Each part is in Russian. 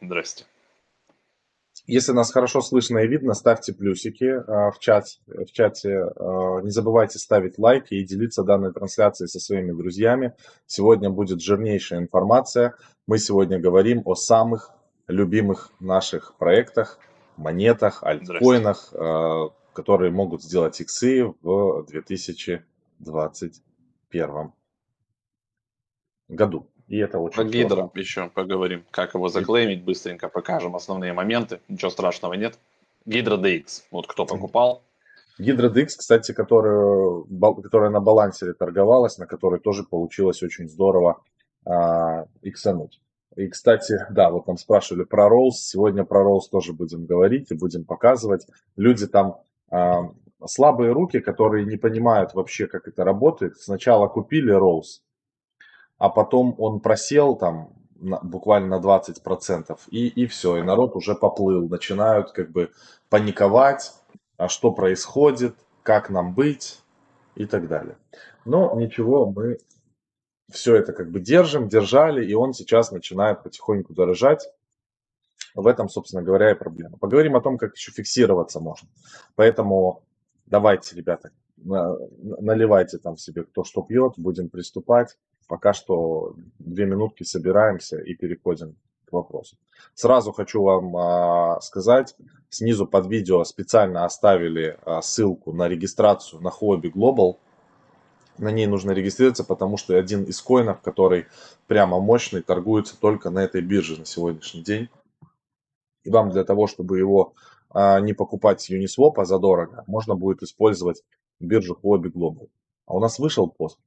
Здрасте. Если нас хорошо слышно и видно, ставьте плюсики э, в, чат, в чате. Э, не забывайте ставить лайки и делиться данной трансляцией со своими друзьями. Сегодня будет жирнейшая информация. Мы сегодня говорим о самых любимых наших проектах, монетах, альткоинах, э, которые могут сделать иксы в 2021 году. И это очень Про Гидро еще поговорим, как его заклеймить, быстренько покажем основные моменты, ничего страшного нет. Гидро DX, вот кто покупал. Гидро DX, кстати, которая, которая на балансере торговалась, на которой тоже получилось очень здорово а, иксануть. И, кстати, да, вот там спрашивали про Rolls. Сегодня про Rolls тоже будем говорить и будем показывать. Люди там а, слабые руки, которые не понимают вообще, как это работает. Сначала купили Rolls, а потом он просел там на, буквально на 20%, и, и все, и народ уже поплыл, начинают как бы паниковать, а что происходит, как нам быть и так далее. Но ничего, мы все это как бы держим, держали, и он сейчас начинает потихоньку дорожать. В этом, собственно говоря, и проблема. Поговорим о том, как еще фиксироваться можно. Поэтому давайте, ребята, наливайте там себе кто что пьет, будем приступать. Пока что две минутки собираемся и переходим к вопросу. Сразу хочу вам а, сказать, снизу под видео специально оставили а, ссылку на регистрацию на Hobby Global. На ней нужно регистрироваться, потому что один из коинов, который прямо мощный, торгуется только на этой бирже на сегодняшний день. И вам для того, чтобы его а, не покупать Uniswap, а задорого, можно будет использовать биржу Hobby Global. А у нас вышел пост.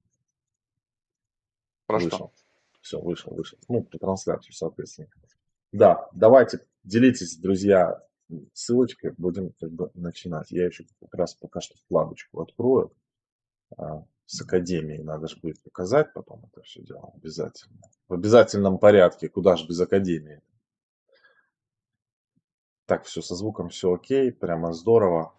Про вышел. что? Все, вышел, вышел. Ну, по трансляцию, соответственно. Да, давайте, делитесь, друзья, ссылочкой, будем как бы начинать. Я еще как раз пока что вкладочку открою. А, с Академией надо же будет показать потом это все дело обязательно. В обязательном порядке, куда же без Академии. Так, все со звуком, все окей, прямо здорово.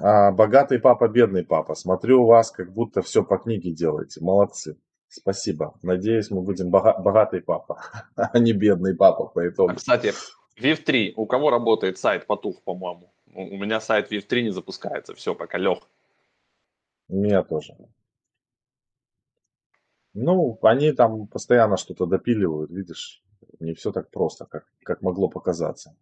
Богатый папа, бедный папа. Смотрю у вас, как будто все по книге делаете. Молодцы. Спасибо. Надеюсь, мы будем бога- богатый папа, а не бедный папа по итогу. А, кстати, VIV3. У кого работает сайт потух, по-моему? У меня сайт VIV3 не запускается. Все, пока лег. У меня тоже. Ну, они там постоянно что-то допиливают, видишь. Не все так просто, как, как могло показаться.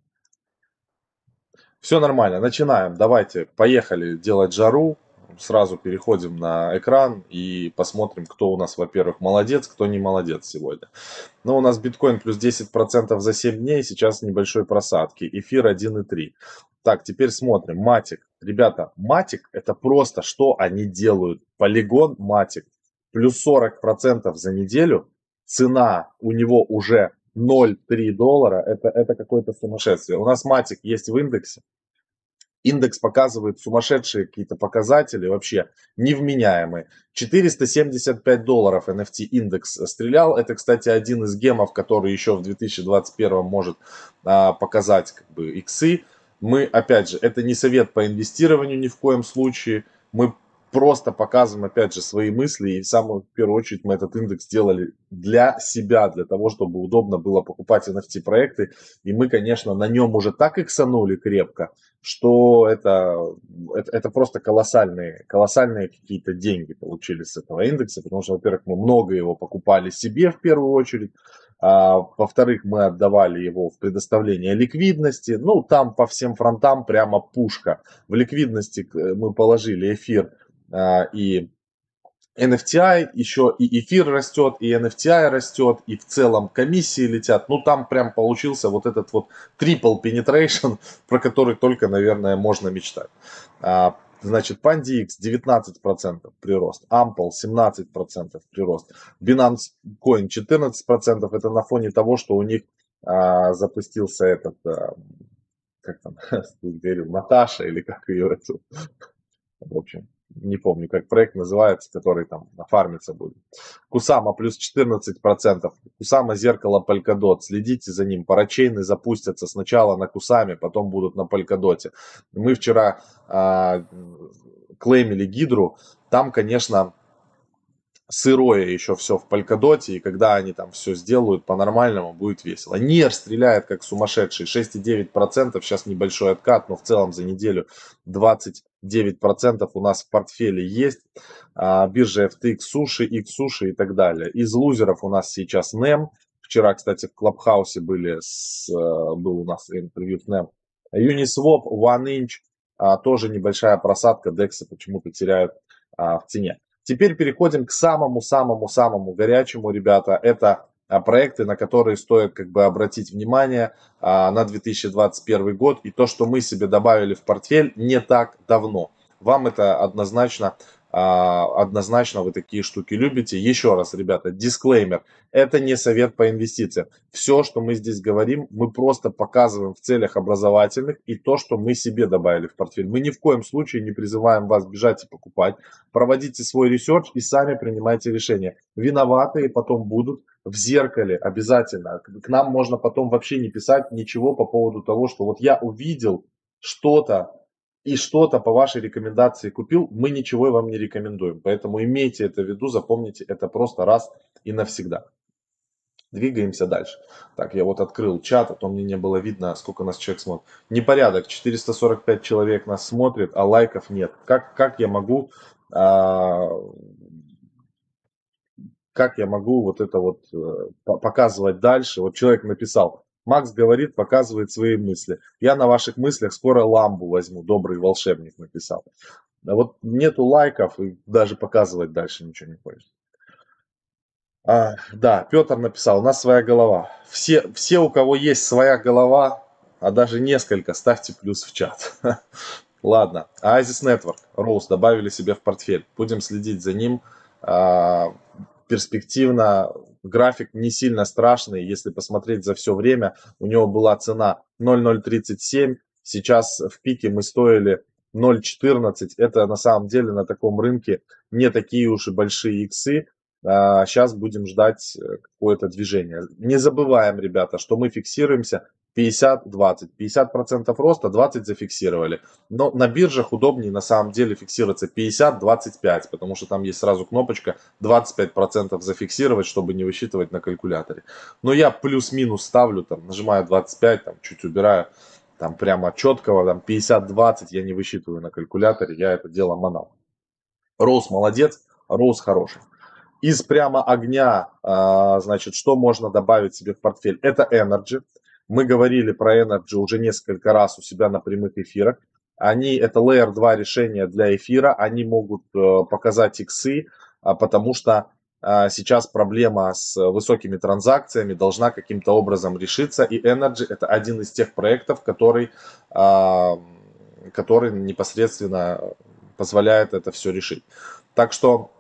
Все нормально, начинаем. Давайте, поехали делать жару. Сразу переходим на экран и посмотрим, кто у нас, во-первых, молодец, кто не молодец сегодня. Ну, у нас биткоин плюс 10% за 7 дней, сейчас небольшой просадки. Эфир 1,3. Так, теперь смотрим. Матик. Ребята, Матик это просто что они делают. Полигон Матик. Плюс 40% за неделю. Цена у него уже 0,3 доллара, это, это какое-то сумасшествие. У нас матик есть в индексе. Индекс показывает сумасшедшие какие-то показатели, вообще невменяемые. 475 долларов NFT индекс стрелял. Это, кстати, один из гемов, который еще в 2021 может а, показать как бы иксы. Мы, опять же, это не совет по инвестированию ни в коем случае. Мы просто показываем, опять же, свои мысли. И в самую первую очередь мы этот индекс сделали для себя, для того, чтобы удобно было покупать NFT-проекты. И мы, конечно, на нем уже так иксанули крепко, что это, это, это просто колоссальные, колоссальные какие-то деньги получили с этого индекса. Потому что, во-первых, мы много его покупали себе в первую очередь. А, во-вторых, мы отдавали его в предоставление ликвидности. Ну, там по всем фронтам прямо пушка. В ликвидности э, мы положили эфир и NFTI, еще и эфир растет, и NFTI растет, и в целом комиссии летят. Ну, там прям получился вот этот вот triple penetration, про который только, наверное, можно мечтать. А, значит, PandyX 19% прирост, Ample 17% прирост, Binance Coin 14%. Это на фоне того, что у них а, запустился этот, а, как там, говорил, Наташа или как ее, в общем, не помню, как проект называется, который там фармиться будет. Кусама плюс 14%. Кусама зеркало Polkadot. Следите за ним. Парачейны запустятся сначала на Кусаме, потом будут на Polkadot. Мы вчера э, клеймили Гидру. Там, конечно, сырое еще все в Polkadot, и когда они там все сделают по-нормальному, будет весело. Нер стреляет как сумасшедший, 6,9%, сейчас небольшой откат, но в целом за неделю 29% у нас в портфеле есть. А, биржа FTX, Суши, X Суши и так далее. Из лузеров у нас сейчас NEM. Вчера, кстати, в Клабхаусе были с, э, был у нас интервью с NEM. Uniswap, OneInch, а, тоже небольшая просадка, DEX почему-то теряют а, в цене. Теперь переходим к самому-самому-самому горячему, ребята. Это проекты, на которые стоит как бы обратить внимание а, на 2021 год. И то, что мы себе добавили в портфель не так давно. Вам это однозначно а, однозначно вы такие штуки любите. Еще раз, ребята, дисклеймер. Это не совет по инвестициям. Все, что мы здесь говорим, мы просто показываем в целях образовательных и то, что мы себе добавили в портфель. Мы ни в коем случае не призываем вас бежать и покупать. Проводите свой research и сами принимайте решения. Виноватые потом будут в зеркале обязательно. К нам можно потом вообще не писать ничего по поводу того, что вот я увидел что-то, и что-то по вашей рекомендации купил, мы ничего вам не рекомендуем. Поэтому имейте это в виду, запомните это просто раз и навсегда. Двигаемся дальше. Так, я вот открыл чат, а то мне не было видно, сколько нас человек смотрит. Непорядок, 445 человек нас смотрит, а лайков нет. Как, как я могу... А, как я могу вот это вот э, показывать дальше? Вот человек написал, Макс говорит, показывает свои мысли. Я на ваших мыслях скоро ламбу возьму, добрый волшебник написал. А вот нету лайков и даже показывать дальше ничего не хочется. А, да, Петр написал, у нас своя голова. Все, все, у кого есть своя голова, а даже несколько, ставьте плюс в чат. Ладно, Oasis Network, Роуз добавили себе в портфель. Будем следить за ним. А, перспективно график не сильно страшный, если посмотреть за все время, у него была цена 0,037, сейчас в пике мы стоили 0,14, это на самом деле на таком рынке не такие уж и большие иксы, сейчас будем ждать э, какое-то движение. Не забываем, ребята, что мы фиксируемся 50-20. 50% роста, 20 зафиксировали. Но на биржах удобнее на самом деле фиксироваться 50-25, потому что там есть сразу кнопочка 25% зафиксировать, чтобы не высчитывать на калькуляторе. Но я плюс-минус ставлю, там, нажимаю 25, там, чуть убираю, там прямо четкого, там 50-20 я не высчитываю на калькуляторе, я это дело манал. Роуз молодец, Роуз хороший. Из прямо огня, а, значит, что можно добавить себе в портфель? Это Energy. Мы говорили про Energy уже несколько раз у себя на прямых эфирах. Они, это Layer 2 решения для эфира, они могут э, показать иксы, а, потому что а, сейчас проблема с высокими транзакциями должна каким-то образом решиться, и Energy это один из тех проектов, который, а, который непосредственно позволяет это все решить. Так что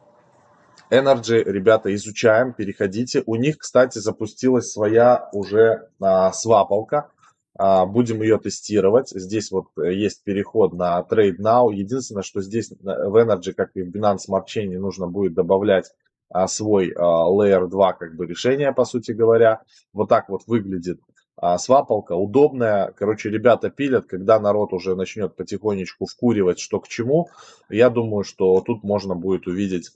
Energy, ребята, изучаем, переходите. У них, кстати, запустилась своя уже а, свапалка. А, будем ее тестировать. Здесь вот э, есть переход на Trade Now. Единственное, что здесь в Energy, как и в Binance Smart Chain, нужно будет добавлять а, свой а, Layer 2 как бы решение, по сути говоря. Вот так вот выглядит а, свапалка. Удобная. Короче, ребята пилят, когда народ уже начнет потихонечку вкуривать, что к чему. Я думаю, что тут можно будет увидеть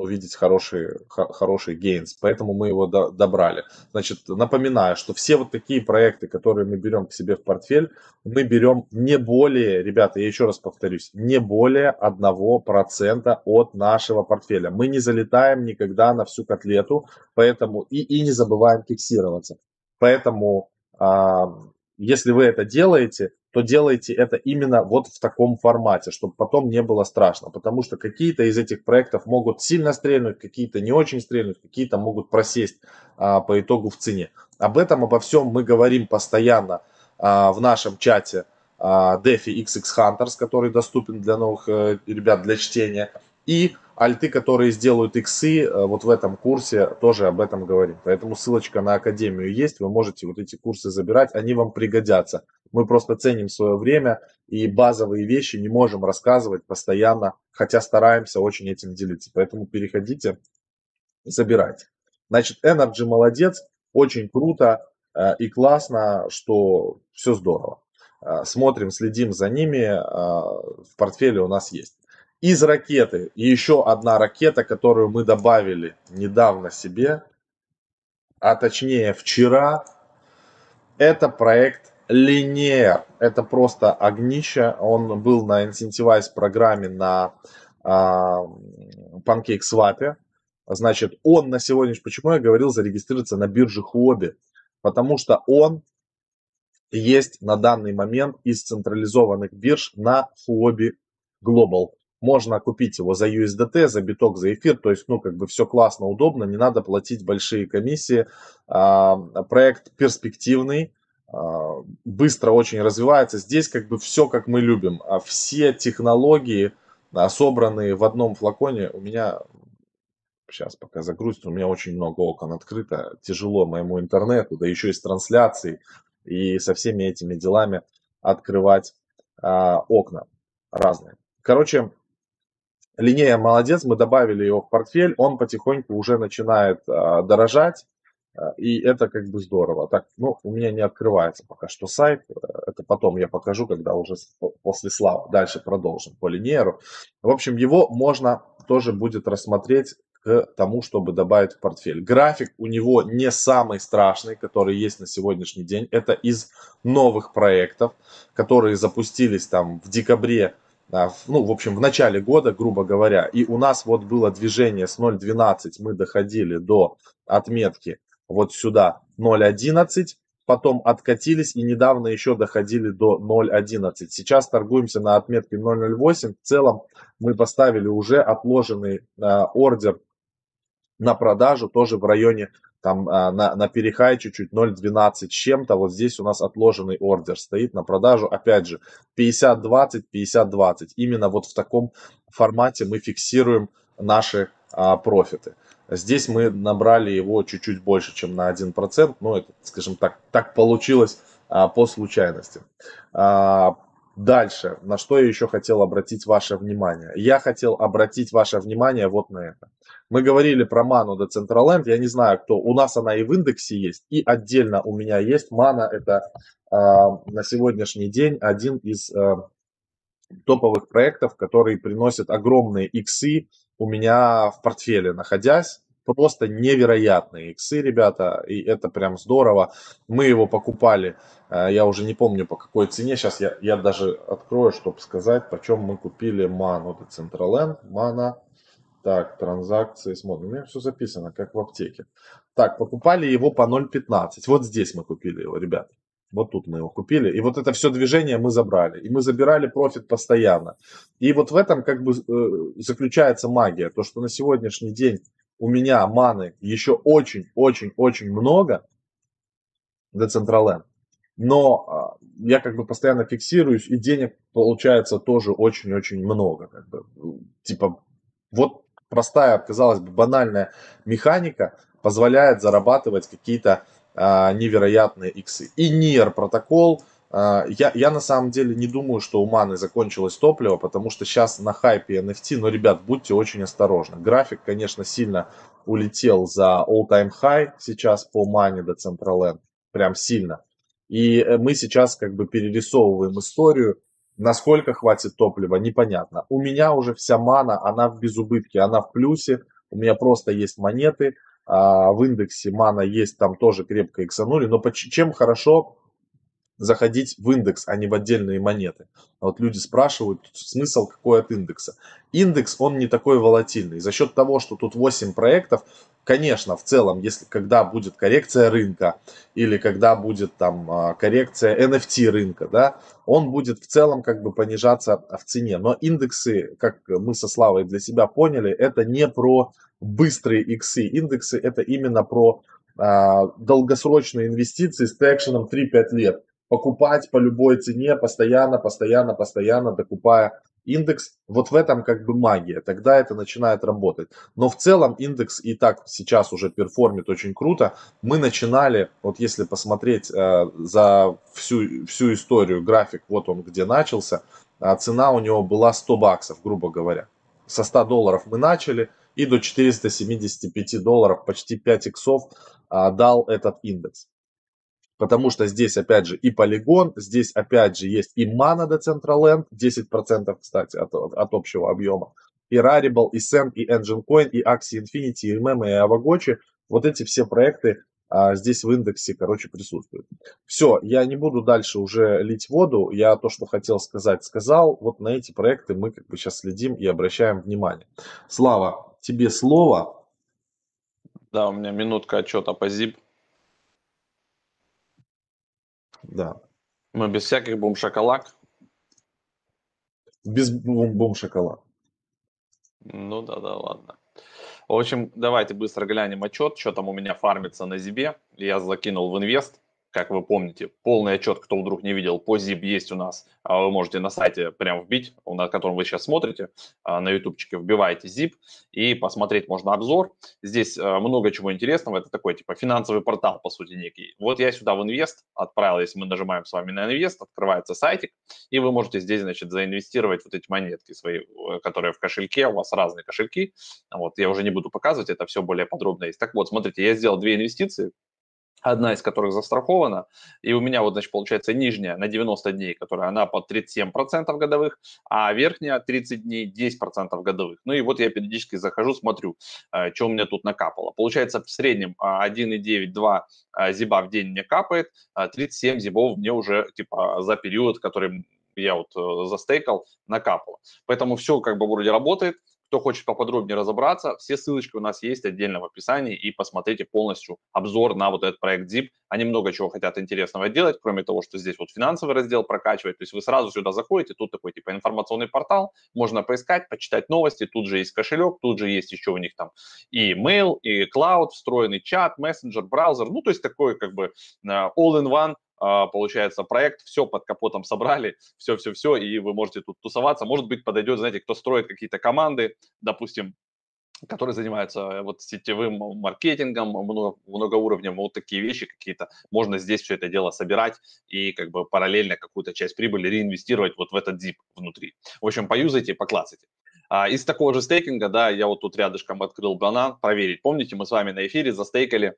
увидеть хороший, хороший гейнс. Поэтому мы его до, добрали. Значит, напоминаю, что все вот такие проекты, которые мы берем к себе в портфель, мы берем не более, ребята, я еще раз повторюсь, не более 1% от нашего портфеля. Мы не залетаем никогда на всю котлету, поэтому и, и не забываем фиксироваться. Поэтому, а, если вы это делаете, то делайте это именно вот в таком формате, чтобы потом не было страшно. Потому что какие-то из этих проектов могут сильно стрельнуть, какие-то не очень стрельнуть, какие-то могут просесть а, по итогу в цене. Об этом, обо всем мы говорим постоянно а, в нашем чате а, DeFi XX Hunters, который доступен для новых э, ребят для чтения. И альты, которые сделают иксы, э, вот в этом курсе тоже об этом говорим. Поэтому ссылочка на академию есть, вы можете вот эти курсы забирать, они вам пригодятся. Мы просто ценим свое время и базовые вещи не можем рассказывать постоянно, хотя стараемся очень этим делиться. Поэтому переходите, забирайте. Значит, Energy молодец, очень круто э, и классно, что все здорово. Э, смотрим, следим за ними, в портфеле у нас есть. Из ракеты еще одна ракета, которую мы добавили недавно себе, а точнее вчера, это проект Linear. Это просто огнище. Он был на Incentivize программе на а, PancakeSwap. Значит, он на сегодняшний... Почему я говорил зарегистрироваться на бирже Huobi? Потому что он есть на данный момент из централизованных бирж на Huobi Global. Можно купить его за USDT, за биток, за эфир. То есть, ну, как бы все классно, удобно, не надо платить большие комиссии. А, проект перспективный, быстро очень развивается. Здесь как бы все, как мы любим. А все технологии, собранные в одном флаконе, у меня сейчас пока загрузится, у меня очень много окон открыто, тяжело моему интернету, да еще и с трансляцией и со всеми этими делами открывать а, окна разные. Короче, Линея молодец, мы добавили его в портфель, он потихоньку уже начинает а, дорожать, а, и это как бы здорово. Так, ну, у меня не открывается пока что сайт, это потом я покажу, когда уже после славы дальше продолжим по линейеру. В общем, его можно тоже будет рассмотреть к тому, чтобы добавить в портфель. График у него не самый страшный, который есть на сегодняшний день. Это из новых проектов, которые запустились там в декабре ну, в общем, в начале года, грубо говоря, и у нас вот было движение с 0.12, мы доходили до отметки вот сюда 0.11, потом откатились и недавно еще доходили до 0.11. Сейчас торгуемся на отметке 0.08. В целом мы поставили уже отложенный э, ордер на продажу тоже в районе там а, на, на перехай чуть-чуть 0.12 с чем-то. Вот здесь у нас отложенный ордер стоит на продажу. Опять же 50-20, 50-20. Именно вот в таком формате мы фиксируем наши а, профиты. Здесь мы набрали его чуть-чуть больше, чем на 1%. Но это, скажем так, так получилось а, по случайности. А, дальше, на что я еще хотел обратить ваше внимание. Я хотел обратить ваше внимание вот на это. Мы говорили про ману Decentraland, я не знаю, кто, у нас она и в индексе есть, и отдельно у меня есть мана, это э, на сегодняшний день один из э, топовых проектов, который приносит огромные иксы у меня в портфеле, находясь, просто невероятные иксы, ребята, и это прям здорово. Мы его покупали, я уже не помню по какой цене, сейчас я, я даже открою, чтобы сказать, почем мы купили ману Decentraland, мана так, транзакции смотрим. У меня все записано, как в аптеке. Так, покупали его по 0.15. Вот здесь мы купили его, ребят. Вот тут мы его купили. И вот это все движение мы забрали. И мы забирали профит постоянно. И вот в этом как бы э, заключается магия. То, что на сегодняшний день у меня маны еще очень-очень-очень много. Decentraland. Но а, я как бы постоянно фиксируюсь, и денег получается тоже очень-очень много. Как бы. Типа, вот простая, казалось бы, банальная механика позволяет зарабатывать какие-то а, невероятные иксы. И NIR протокол, а, я, я на самом деле не думаю, что у маны закончилось топливо, потому что сейчас на хайпе NFT, но, ребят, будьте очень осторожны. График, конечно, сильно улетел за all-time high сейчас по мане до Central прям сильно. И э, мы сейчас как бы перерисовываем историю, Насколько хватит топлива, непонятно. У меня уже вся мана, она в безубытке, она в плюсе. У меня просто есть монеты. А в индексе мана есть, там тоже крепко иксанули. Но чем хорошо заходить в индекс, а не в отдельные монеты. Вот люди спрашивают, смысл какой от индекса. Индекс, он не такой волатильный. За счет того, что тут 8 проектов, конечно, в целом, если когда будет коррекция рынка или когда будет там а, коррекция NFT рынка, да, он будет в целом как бы понижаться в цене. Но индексы, как мы со Славой для себя поняли, это не про быстрые иксы. Индексы это именно про а, долгосрочные инвестиции с тэкшеном 3-5 лет покупать по любой цене, постоянно, постоянно, постоянно докупая индекс. Вот в этом как бы магия, тогда это начинает работать. Но в целом индекс и так сейчас уже перформит очень круто. Мы начинали, вот если посмотреть э, за всю, всю историю график, вот он где начался, э, цена у него была 100 баксов, грубо говоря. Со 100 долларов мы начали и до 475 долларов, почти 5 иксов э, дал этот индекс. Потому что здесь опять же и полигон, здесь опять же есть и Mana Decentraland, 10% кстати от, от общего объема, и Rarible, и Send, и Engine Coin, и Axie Infinity, и Meme, и Avagotchi. Вот эти все проекты а, здесь в индексе, короче, присутствуют. Все, я не буду дальше уже лить воду. Я то, что хотел сказать, сказал. Вот на эти проекты мы как бы сейчас следим и обращаем внимание. Слава, тебе слово. Да, у меня минутка отчета по ZIP. Да. Мы без всяких бум-шоколад. Без бум-шоколад. Ну да, да, ладно. В общем, давайте быстро глянем отчет, что там у меня фармится на Зибе. Я закинул в инвест как вы помните, полный отчет, кто вдруг не видел, по ZIP есть у нас. А вы можете на сайте прям вбить, на котором вы сейчас смотрите, а, на ютубчике вбиваете ZIP и посмотреть можно обзор. Здесь а, много чего интересного. Это такой типа финансовый портал, по сути, некий. Вот я сюда в инвест отправил, если мы нажимаем с вами на инвест, открывается сайтик, и вы можете здесь, значит, заинвестировать вот эти монетки свои, э, которые в кошельке, у вас разные кошельки. Вот, я уже не буду показывать, это все более подробно есть. Так вот, смотрите, я сделал две инвестиции, одна из которых застрахована, и у меня вот, значит, получается нижняя на 90 дней, которая она под 37% годовых, а верхняя 30 дней 10% годовых. Ну и вот я периодически захожу, смотрю, э, что у меня тут накапало. Получается в среднем 1,9-2 э, э, зиба в день мне капает, 37 зибов мне уже типа за период, который я вот застейкал, накапало. Поэтому все как бы вроде работает, кто хочет поподробнее разобраться, все ссылочки у нас есть отдельно в описании и посмотрите полностью обзор на вот этот проект ZIP. Они много чего хотят интересного делать, кроме того, что здесь вот финансовый раздел прокачивать. То есть вы сразу сюда заходите, тут такой типа информационный портал, можно поискать, почитать новости, тут же есть кошелек, тут же есть еще у них там и email, и cloud, встроенный чат, мессенджер, браузер. Ну, то есть такой как бы э, all-in-one получается, проект, все под капотом собрали, все-все-все, и вы можете тут тусоваться. Может быть, подойдет, знаете, кто строит какие-то команды, допустим, которые занимаются э, вот сетевым маркетингом, много, многоуровневым, вот такие вещи какие-то. Можно здесь все это дело собирать и как бы параллельно какую-то часть прибыли реинвестировать вот в этот zip внутри. В общем, поюзайте, поклацайте. А, из такого же стейкинга, да, я вот тут рядышком открыл банан, проверить. Помните, мы с вами на эфире застейкали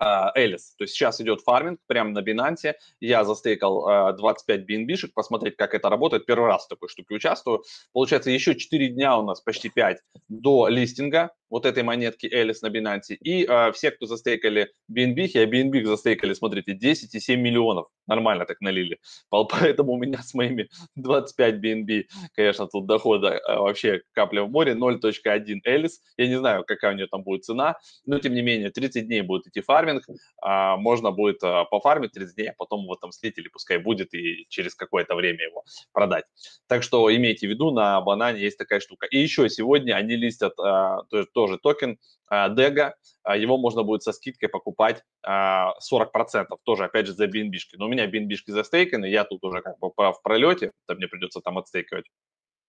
Элис. То есть сейчас идет фарминг прямо на Binance. Я застейкал 25 BNB-шек, посмотреть, как это работает. Первый раз в такой штуке участвую. Получается, еще 4 дня у нас, почти 5, до листинга вот этой монетки Элис на Binance. И э, все, кто застейкали BNB, а BNB застейкали, смотрите, 10,7 миллионов. Нормально так налили. Поэтому у меня с моими 25 BNB, конечно, тут дохода э, вообще капля в море. 0.1 Элис. Я не знаю, какая у нее там будет цена, но тем не менее 30 дней будет идти фарминг. Э, можно будет э, пофармить 30 дней, а потом его там слить или пускай будет и через какое-то время его продать. Так что имейте в виду, на банане есть такая штука. И еще сегодня они листят э, тоже токен Дега, его можно будет со скидкой покупать 40%, тоже, опять же, за BNB. Но у меня BNB застейканы, я тут уже как бы в пролете, то мне придется там отстейкивать.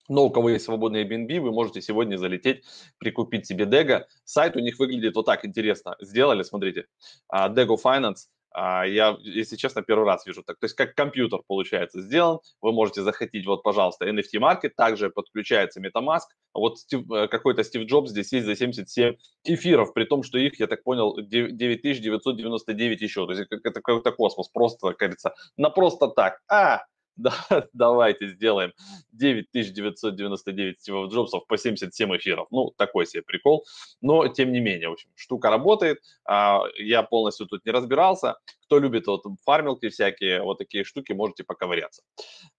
Но у кого есть свободные BNB, вы можете сегодня залететь, прикупить себе Дега. Сайт у них выглядит вот так интересно. Сделали, смотрите, Dego Finance – а, я, если честно, первый раз вижу так. То есть как компьютер, получается, сделан. Вы можете захотеть, вот, пожалуйста, NFT Market. Также подключается MetaMask. Вот э, какой-то Стив Джобс здесь есть за 77 эфиров, при том, что их, я так понял, 9999 еще. То есть это какой-то космос. Просто, как говорится, на просто так. А, да, давайте сделаем 9999 Стивов Джобсов по 77 эфиров. Ну, такой себе прикол. Но, тем не менее, в общем, штука работает. А, я полностью тут не разбирался. Кто любит вот фармилки всякие, вот такие штуки, можете поковыряться.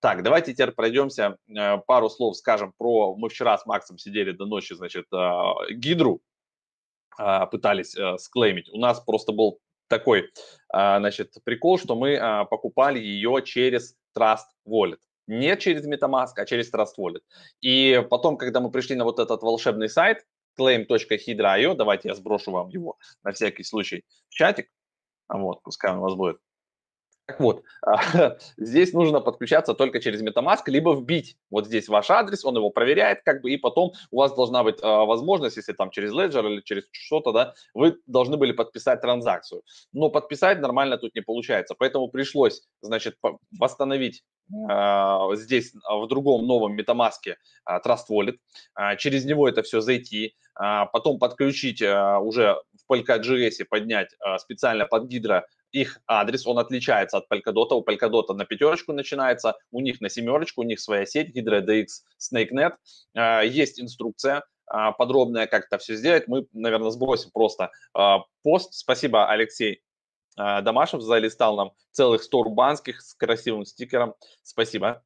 Так, давайте теперь пройдемся, э, пару слов скажем про... Мы вчера с Максом сидели до ночи, значит, а, Гидру а, пытались э, склеймить. У нас просто был такой, значит, прикол, что мы покупали ее через Trust Wallet. Не через MetaMask, а через Trust Wallet. И потом, когда мы пришли на вот этот волшебный сайт, claim.hydra.io, давайте я сброшу вам его на всякий случай в чатик, вот, пускай он у вас будет. Так вот, здесь нужно подключаться только через MetaMask, либо вбить вот здесь ваш адрес, он его проверяет, как бы, и потом у вас должна быть а, возможность, если там через Ledger или через что-то, да, вы должны были подписать транзакцию. Но подписать нормально тут не получается, поэтому пришлось, значит, восстановить а, здесь в другом новом MetaMask а, Trust Wallet, через него это все зайти, потом подключить уже в Polka.js, поднять специально под гидро их адрес, он отличается от Polkadot. У Polkadot на пятерочку начинается, у них на семерочку, у них своя сеть, HydroDX, SnakeNet. А, есть инструкция, а, подробная, как это все сделать. Мы, наверное, сбросим просто пост. Спасибо, Алексей Домашев, залистал нам целых 100 рубанских с красивым стикером. Спасибо.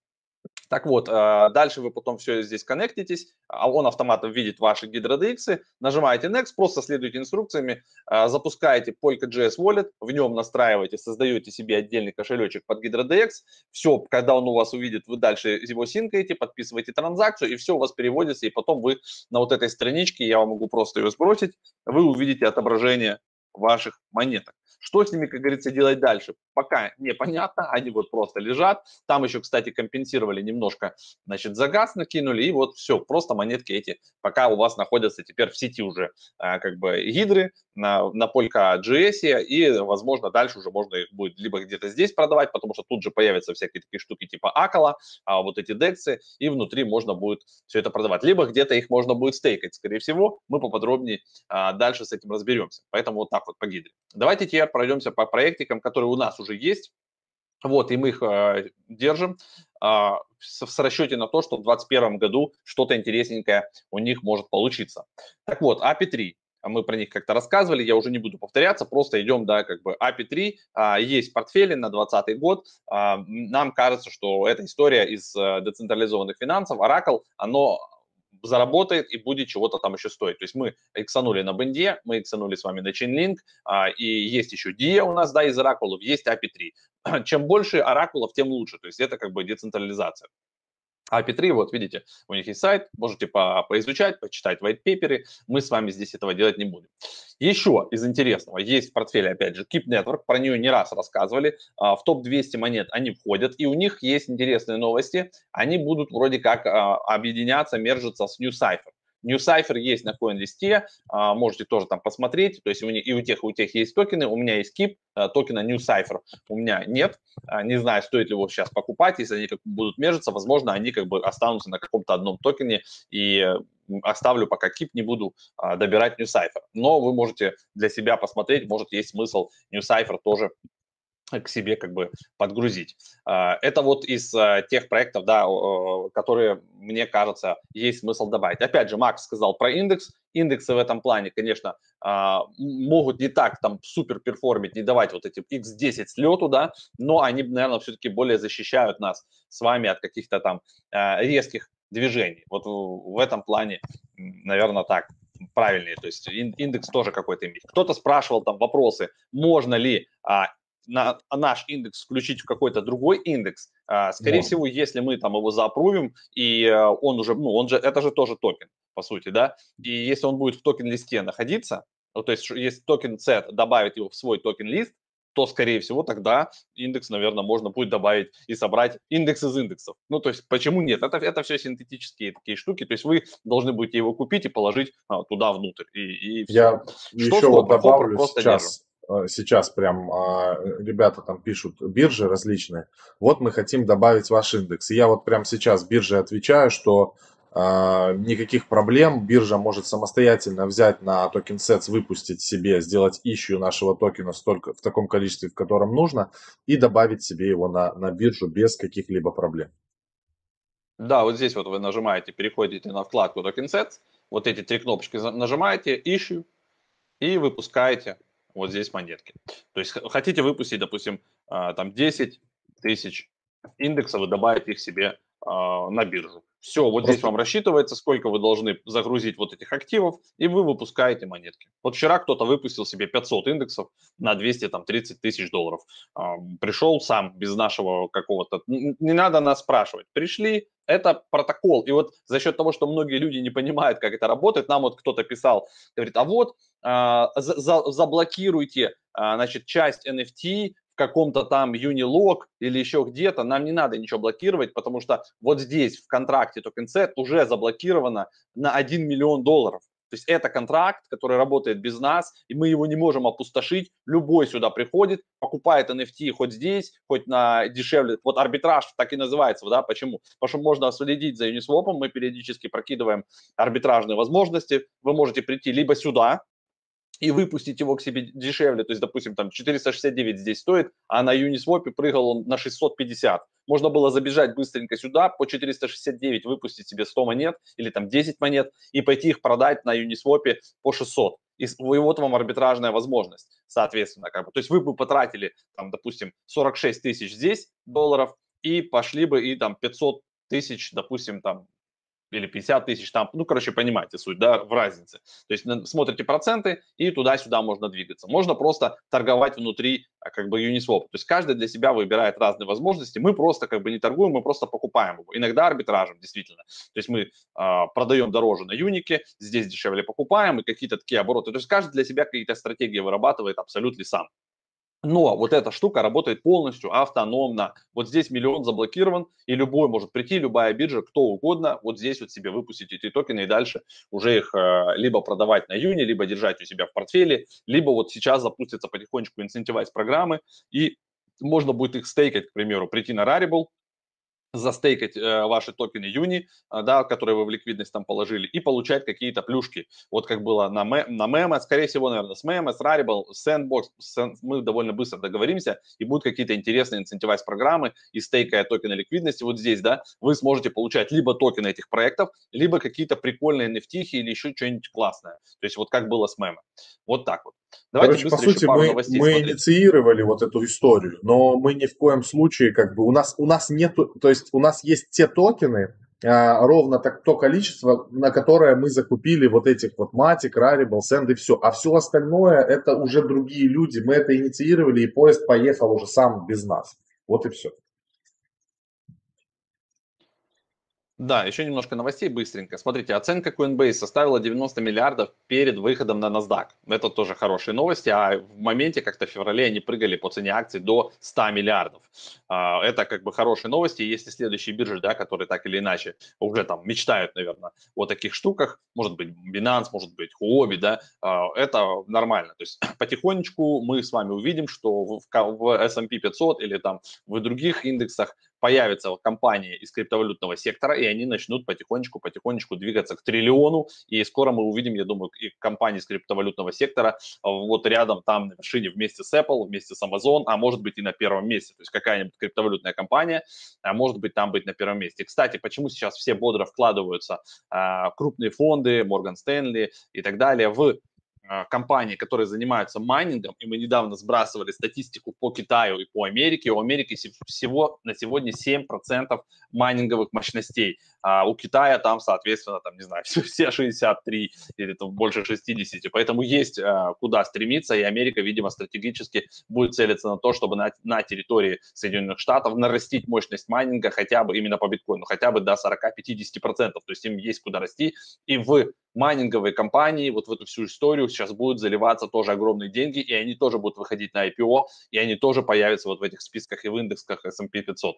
Так вот, э, дальше вы потом все здесь коннектитесь, а он автоматом видит ваши GidraDX, нажимаете Next, просто следуйте инструкциями, э, запускаете Polka.js Wallet, в нем настраиваете, создаете себе отдельный кошелечек под GidraDX, все, когда он у вас увидит, вы дальше его синкаете, подписываете транзакцию, и все у вас переводится, и потом вы на вот этой страничке, я вам могу просто ее сбросить, вы увидите отображение ваших монеток. Что с ними, как говорится, делать дальше? Пока непонятно, они вот просто лежат. Там еще, кстати, компенсировали немножко, значит, за газ накинули, и вот все, просто монетки эти пока у вас находятся теперь в сети уже, а, как бы, гидры на, на Polka.js, и, возможно, дальше уже можно их будет либо где-то здесь продавать, потому что тут же появятся всякие такие штуки типа Акала, а вот эти дексы, и внутри можно будет все это продавать. Либо где-то их можно будет стейкать, скорее всего, мы поподробнее а, дальше с этим разберемся. Поэтому вот так вот по гидре. Давайте теперь пройдемся по проектикам, которые у нас уже есть. Вот, и мы их э, держим э, с, с расчете на то, что в 2021 году что-то интересненькое у них может получиться. Так вот, API 3. Мы про них как-то рассказывали, я уже не буду повторяться, просто идем, да, как бы API 3, а, есть портфели на 2020 год. А, нам кажется, что эта история из а, децентрализованных финансов, Oracle, оно заработает и будет чего-то там еще стоить. То есть мы иксанули на бенде, мы иксанули с вами на Chainlink, а, и есть еще DIA у нас, да, из оракулов, есть API 3. Чем больше оракулов, тем лучше. То есть это как бы децентрализация. API3, вот видите, у них есть сайт, можете по поизучать, почитать white paper, мы с вами здесь этого делать не будем. Еще из интересного, есть в портфеле, опять же, Keep Network, про нее не раз рассказывали, а, в топ-200 монет они входят, и у них есть интересные новости, они будут вроде как а, объединяться, мержиться с New Cypher. New Cypher есть на CoinList, а, можете тоже там посмотреть, то есть у них, и у тех, и у тех есть токены, у меня есть KIP, а, токена New Cypher у меня нет, а, не знаю, стоит ли его сейчас покупать, если они как будут межиться, возможно, они как бы останутся на каком-то одном токене, и оставлю пока KIP, не буду добирать New Cypher. Но вы можете для себя посмотреть, может есть смысл New Cypher тоже к себе как бы подгрузить. А, это вот из а, тех проектов, да, которые, мне кажется, есть смысл добавить. Опять же, Макс сказал про индекс. Индексы в этом плане, конечно, а, могут не так там супер perform ить, не давать вот эти x10 с лету, да, но они, наверное, все-таки более защищают нас с вами от каких-то там резких движений. Вот в этом плане, наверное, так правильнее. То есть индекс тоже какой-то иметь. Кто-то спрашивал там вопросы, можно ли на наш индекс включить в какой-то другой индекс, а, скорее да. всего, если мы там его за approve им, и э, он уже, ну, он же, это же тоже токен, по сути, да, и если он будет в токен-листе находиться, ну, то есть если Token Set добавить его в свой токен-лист, то, скорее всего, тогда индекс, наверное, можно будет добавить и собрать индекс из индексов. Ну, то есть, почему нет? Это, это все синтетические такие штуки, то есть вы должны будете его купить и положить а, туда внутрь. И, и все. Я Что еще вот добавлю просто сейчас. Держим. Э, сейчас прям а, ребята там пишут биржи различные, вот мы хотим добавить ваш индекс. И я вот прям сейчас бирже отвечаю, что а, никаких проблем, биржа может самостоятельно взять на токен sets, выпустить себе, сделать ищу нашего токена столько, в таком количестве, в котором нужно, и добавить себе его на, на биржу без каких-либо проблем. Да, вот здесь вот вы нажимаете, переходите на вкладку Token Sets, вот эти три кнопочки нажимаете, Issue, и выпускаете вот здесь монетки. То есть хотите выпустить, допустим, а, там 10 тысяч индексов и добавить их себе а, на биржу. Все, вот Просто... здесь вам рассчитывается, сколько вы должны загрузить вот этих активов, и вы выпускаете монетки. Вот вчера кто-то выпустил себе 500 индексов на 230 тысяч долларов. Пришел сам без нашего какого-то... Не надо нас спрашивать. Пришли, это протокол. И вот за счет того, что многие люди не понимают, как это работает, нам вот кто-то писал, говорит, а вот а, за, за, заблокируйте, а, значит, часть NFT в каком-то там Unilog или еще где-то, нам не надо ничего блокировать, потому что вот здесь в контракте TokenSet уже заблокировано на 1 миллион долларов. То есть это контракт, который работает без нас, и мы его не можем опустошить. Любой сюда приходит, покупает NFT хоть здесь, хоть на дешевле. Вот арбитраж так и называется, да, почему? Потому что можно следить за Uniswap, мы периодически прокидываем арбитражные возможности. Вы можете прийти либо сюда, и выпустить его к себе дешевле, то есть, допустим, там 469 здесь стоит, а на Uniswap прыгал он на 650. Можно было забежать быстренько сюда, по 469 выпустить себе 100 монет или там 10 монет и пойти их продать на Uniswap по 600. И, вот вам арбитражная возможность, соответственно. Как бы. То есть вы бы потратили, там, допустим, 46 тысяч здесь долларов и пошли бы и там 500 тысяч, допустим, там или 50 тысяч там, ну, короче, понимаете суть, да, в разнице. То есть смотрите проценты и туда-сюда можно двигаться. Можно просто торговать внутри а, как бы Uniswap. То есть каждый для себя выбирает разные возможности. Мы просто как бы не торгуем, мы просто покупаем его. Иногда арбитражем, действительно. То есть мы э, продаем дороже на Юнике, здесь дешевле покупаем и какие-то такие обороты. То есть каждый для себя какие-то стратегии вырабатывает абсолютно сам. Но вот эта штука работает полностью автономно. Вот здесь миллион заблокирован, и любой может прийти, любая биржа, кто угодно, вот здесь вот себе выпустить эти токены и дальше уже их э, либо продавать на июне, либо держать у себя в портфеле, либо вот сейчас запустятся потихонечку инцентивайз программы, и можно будет их стейкать, к примеру, прийти на Rarible, застейкать э, ваши токены Юни, э, да, которые вы в ликвидность там положили, и получать какие-то плюшки. Вот как было на, мэ, на Memo, скорее всего, наверное, с Memo, с Rarible, с Sandbox, с, мы довольно быстро договоримся, и будут какие-то интересные инцентивайз программы, и стейкая токены ликвидности вот здесь, да, вы сможете получать либо токены этих проектов, либо какие-то прикольные NFT или еще что-нибудь классное. То есть вот как было с Memo. Вот так вот. Давайте Короче, по сути, мы, мы инициировали вот эту историю, но мы ни в коем случае, как бы, у нас, у нас нету, то есть у нас есть те токены, а, ровно так, то количество, на которое мы закупили вот этих вот Matic, Rarible, Send и все. А все остальное это уже другие люди. Мы это инициировали, и поезд поехал уже сам без нас. Вот и все. Да, еще немножко новостей быстренько. Смотрите, оценка Coinbase составила 90 миллиардов перед выходом на NASDAQ. Это тоже хорошие новости, а в моменте как-то в феврале они прыгали по цене акций до 100 миллиардов. А, это как бы хорошие новости. Если следующие биржи, да, которые так или иначе уже там мечтают, наверное, о таких штуках, может быть Binance, может быть Huobi, да, а, это нормально. То есть потихонечку мы с вами увидим, что в S&P 500 или там в других индексах появятся компании из криптовалютного сектора, и они начнут потихонечку-потихонечку двигаться к триллиону, и скоро мы увидим, я думаю, и компании из криптовалютного сектора вот рядом там на вершине вместе с Apple, вместе с Amazon, а может быть и на первом месте, то есть какая-нибудь криптовалютная компания, а может быть там быть на первом месте. Кстати, почему сейчас все бодро вкладываются, а, крупные фонды, Morgan Stanley и так далее, в а, компании, которые занимаются майнингом, и мы недавно сбрасывали статистику по Китаю и по Америке, у Америки всего на сегодня 7% майнинговых мощностей, а у Китая там, соответственно, там, не знаю, все 63 или там больше 60, поэтому есть а, куда стремиться, и Америка, видимо, стратегически будет целиться на то, чтобы на, на территории Соединенных Штатов нарастить мощность майнинга хотя бы именно по биткоину, хотя бы до 40-50%, то есть им есть куда расти, и в майнинговые компании вот в эту всю историю сейчас будут заливаться тоже огромные деньги, и они тоже будут выходить на IPO, и они тоже появятся вот в этих списках и в индексах S&P 500.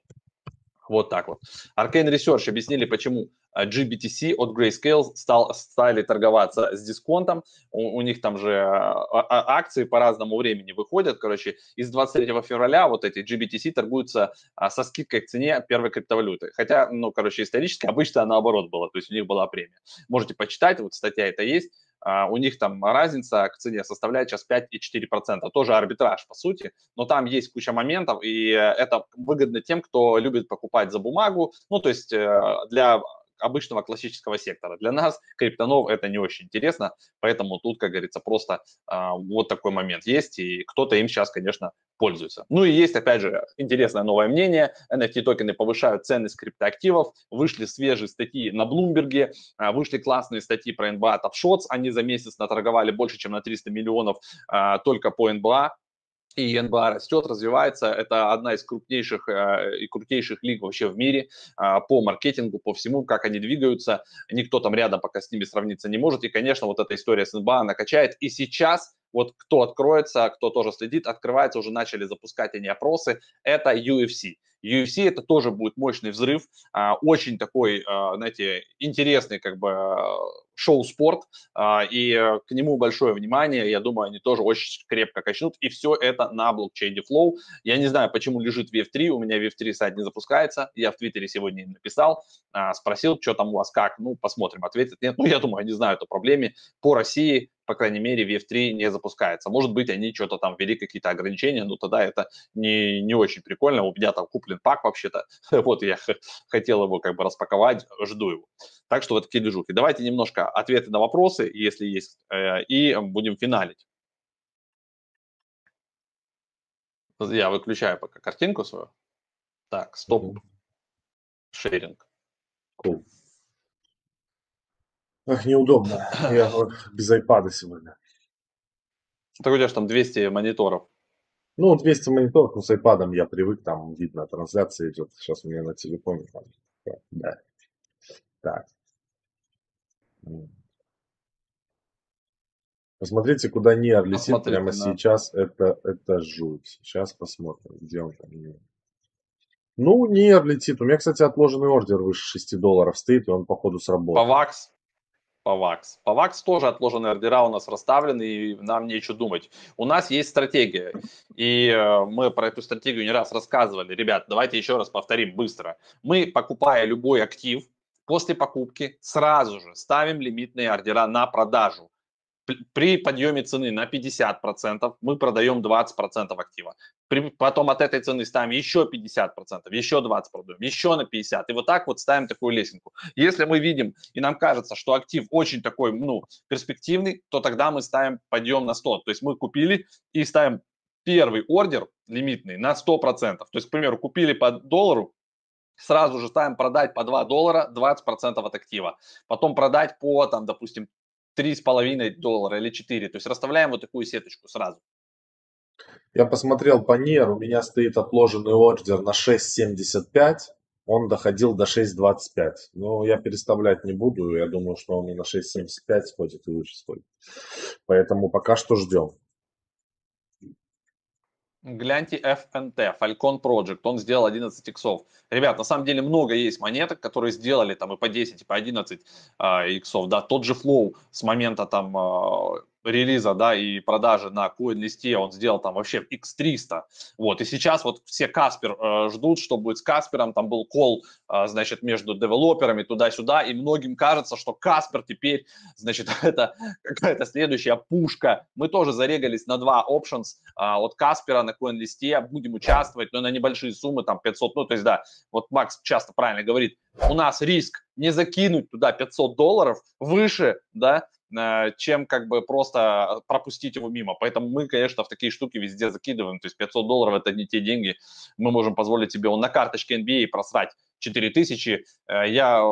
Вот так вот. Arcane Research объяснили, почему а, GBTC от Grayscale стал, стали торговаться с дисконтом. У, у них там же а, а, акции по разному времени выходят. Короче, из 23 февраля вот эти GBTC торгуются со скидкой к цене первой криптовалюты. Хотя, ну, короче, исторически обычно наоборот было, то есть у них была премия. Можете почитать, вот статья это есть. Uh, у них там разница к цене составляет сейчас 5,4%. Тоже арбитраж, по сути, но там есть куча моментов, и это выгодно тем, кто любит покупать за бумагу. Ну, то есть э, для обычного классического сектора. Для нас, криптонов, это не очень интересно, поэтому тут, как говорится, просто э, вот такой момент есть, и кто-то им сейчас, конечно, пользуется. Ну и есть, опять же, интересное новое мнение. NFT-токены повышают ценность криптоактивов. Вышли свежие статьи на Блумберге, а, вышли классные статьи про NBA Top Shots. Они за месяц наторговали больше, чем на 300 миллионов а, только по NBA и НБА растет, развивается. Это одна из крупнейших э, и крутейших лиг вообще в мире э, по маркетингу, по всему, как они двигаются. Никто там рядом пока с ними сравниться не может. И, конечно, вот эта история с НБА, она качает. И сейчас вот кто откроется, кто тоже следит, открывается, уже начали запускать они опросы, это UFC. UFC это тоже будет мощный взрыв, а, очень такой, а, знаете, интересный как бы шоу-спорт, а, и э, к нему большое внимание, я думаю, они тоже очень крепко качнут, и все это на блокчейне Flow. Я не знаю, почему лежит VF3, у меня VF3 сайт не запускается, я в Твиттере сегодня им написал, спросил, что там у вас, как, ну, посмотрим, ответят, нет, ну, я думаю, они знают о проблеме, по России по крайней мере, VF3 не запускается. Может быть, они что-то там ввели какие-то ограничения, но тогда это не, не очень прикольно. У меня там куплен пак вообще-то. Вот я хотел его как бы распаковать, жду его. Так что вот такие движухи. Давайте немножко ответы на вопросы, если есть, э, и будем финалить. Я выключаю пока картинку свою. Так, стоп. Шеринг. Cool. Ах, неудобно. Я без iPad сегодня. Так у тебя же там 200 мониторов. Ну, 200 мониторов, но с iPad я привык, там видно, трансляция идет. Сейчас у меня на телефоне. Там, да. Так. Посмотрите, куда Ниар летит Посмотрите, прямо да. сейчас. Это, это жуть. Сейчас посмотрим, где он там. Ну, Ниар летит. У меня, кстати, отложенный ордер выше 6 долларов стоит, и он, походу, сработал. Павакс по ВАКС. По ВАКС тоже отложенные ордера у нас расставлены, и нам нечего думать. У нас есть стратегия, и э, мы про эту стратегию не раз рассказывали. Ребят, давайте еще раз повторим быстро. Мы, покупая любой актив, после покупки сразу же ставим лимитные ордера на продажу при подъеме цены на 50% мы продаем 20% актива. При, потом от этой цены ставим еще 50%, еще 20% продаем, еще на 50%. И вот так вот ставим такую лесенку. Если мы видим и нам кажется, что актив очень такой, ну, перспективный, то тогда мы ставим подъем на 100. То есть мы купили и ставим первый ордер лимитный на 100%. То есть, к примеру, купили по доллару, сразу же ставим продать по 2 доллара 20% от актива. Потом продать по, там, допустим, 3,5 доллара или 4. То есть расставляем вот такую сеточку сразу. Я посмотрел по NIR, у меня стоит отложенный ордер на 6.75, он доходил до 6.25. Но я переставлять не буду, я думаю, что он и на 6.75 сходит и лучше сходит. Поэтому пока что ждем. Гляньте FNT, Falcon Project, он сделал 11 иксов. Ребят, на самом деле много есть монеток, которые сделали там и по 10, и по 11 э, иксов. Да, тот же Flow с момента там э, релиза, да, и продажи на CoinList, он сделал там вообще X300, вот, и сейчас вот все Каспер э, ждут, что будет с Каспером, там был кол, э, значит, между девелоперами туда-сюда, и многим кажется, что Каспер теперь, значит, это какая-то следующая пушка, мы тоже зарегались на два options э, от Каспера на CoinList, будем участвовать, но на небольшие суммы, там 500, ну, то есть, да, вот Макс часто правильно говорит, у нас риск не закинуть туда 500 долларов выше, да, чем как бы просто пропустить его мимо. Поэтому мы, конечно, в такие штуки везде закидываем. То есть 500 долларов – это не те деньги. Мы можем позволить себе он на карточке NBA просрать 4000. Э, я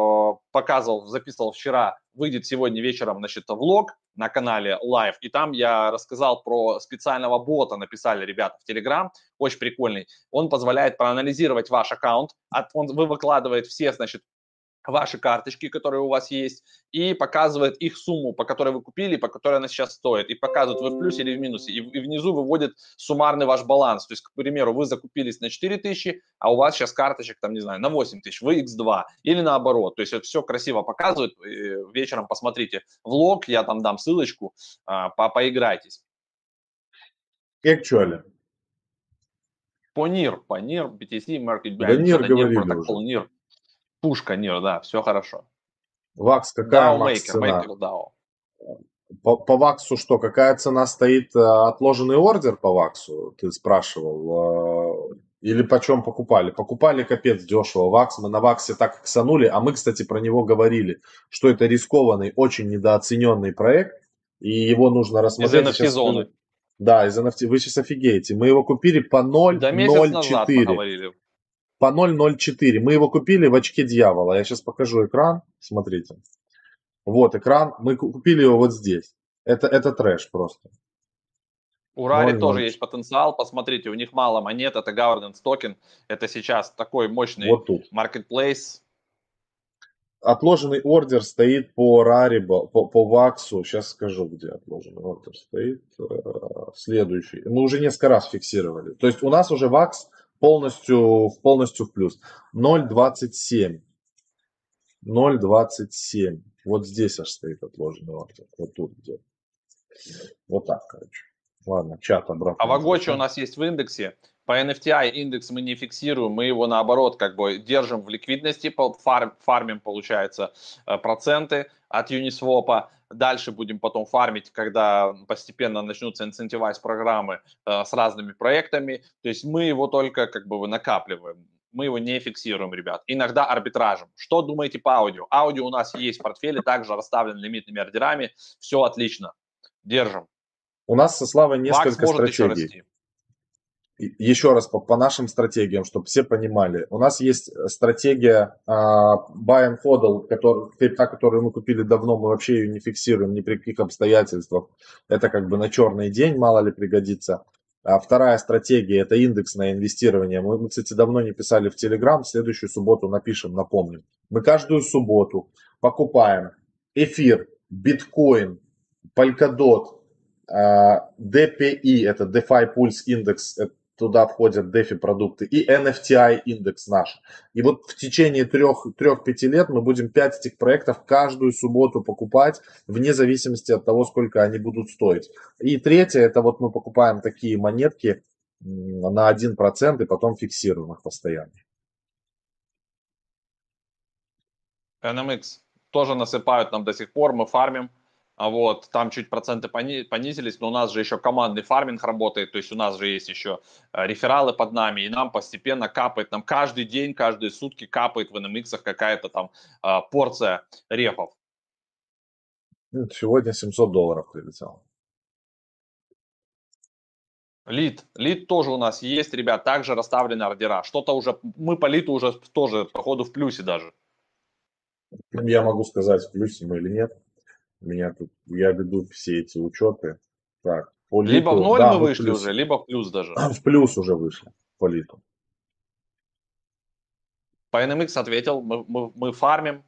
показывал, записывал вчера, выйдет сегодня вечером, значит, влог на канале Live, и там я рассказал про специального бота, написали ребята в Telegram, очень прикольный. Он позволяет проанализировать ваш аккаунт, он вы выкладывает все, значит, ваши карточки, которые у вас есть, и показывает их сумму, по которой вы купили, по которой она сейчас стоит, и показывает, вы в плюсе или в минусе, и, и внизу выводит суммарный ваш баланс. То есть, к примеру, вы закупились на 4 тысячи, а у вас сейчас карточек, там, не знаю, на 8 тысяч, вы x2, или наоборот. То есть, это все красиво показывает. Вечером посмотрите влог, я там дам ссылочку, а, по поиграйтесь. Actually. По NIR, по NIR, BTC, Market Да NIR говорили уже. NIR. Пушка Нир, да, все хорошо. Вакс, какая DAO Макс Maker, цена? Maker DAO. По, по Ваксу что, какая цена стоит? Э, отложенный ордер по Ваксу, ты спрашивал? Э, или почем покупали? Покупали капец дешево Вакс. Мы на Ваксе так иксанули. А мы, кстати, про него говорили, что это рискованный, очень недооцененный проект. И его нужно рассмотреть. Из NFT-зоны. Да, из NFT. Вы сейчас офигеете. Мы его купили по 0,04. Да, месяц назад поговорили по 0.04. Мы его купили в очке дьявола. Я сейчас покажу экран. Смотрите. Вот экран. Мы купили его вот здесь. Это, это трэш просто. У Рари 0, тоже 0. есть потенциал. Посмотрите, у них мало монет. Это governance токен. Это сейчас такой мощный вот тут. marketplace. Отложенный ордер стоит по Рари, по, по Ваксу. Сейчас скажу, где отложенный ордер стоит. Э, следующий. Мы уже несколько раз фиксировали. То есть у нас уже Вакс полностью, полностью в плюс. 0,27. 0,27. Вот здесь аж стоит отложенный ордер. Вот тут где. Вот так, короче. Ладно, чат обратно. А Вагочи у нас есть в индексе. По NFTI индекс мы не фиксируем, мы его наоборот как бы держим в ликвидности, фарм, фармим, получается, э, проценты от Uniswap. Дальше будем потом фармить, когда постепенно начнутся инцентивайз программы э, с разными проектами. То есть мы его только как бы накапливаем. Мы его не фиксируем, ребят. Иногда арбитражем. Что думаете по аудио? Аудио у нас есть в портфеле, также расставлен лимитными ордерами. Все отлично. Держим. У нас со Славой несколько стратегий. Еще раз по, по нашим стратегиям, чтобы все понимали. У нас есть стратегия э, buy and hodl, который, та, которую мы купили давно, мы вообще ее не фиксируем ни при каких обстоятельствах. Это как бы на черный день, мало ли пригодится. А вторая стратегия – это индексное инвестирование. Мы, мы, кстати, давно не писали в Телеграм, в следующую субботу напишем, напомним. Мы каждую субботу покупаем эфир, биткоин, Polkadot, DPI, это DeFi Pulse Index, туда входят DeFi продукты, и NFTI индекс наш. И вот в течение 3-5 лет мы будем 5 этих проектов каждую субботу покупать, вне зависимости от того, сколько они будут стоить. И третье, это вот мы покупаем такие монетки на 1% и потом фиксируем их постоянно. NMX тоже насыпают нам до сих пор, мы фармим. А вот, там чуть проценты понизились, но у нас же еще командный фарминг работает, то есть у нас же есть еще э, рефералы под нами, и нам постепенно капает, нам каждый день, каждые сутки капает в NMX какая-то там а, порция рефов. Ну, сегодня 700 долларов прилетел. Лид. Лид тоже у нас есть, ребят, также расставлены ордера. Что-то уже, мы по литу уже тоже, походу, в плюсе даже. Я могу сказать, в плюсе мы или нет меня тут, я веду все эти учеты. Так, по литу, либо в ноль да, мы вышли плюс, уже, либо в плюс даже. В плюс уже вышли по литу. По NMX ответил, мы, мы, мы фармим,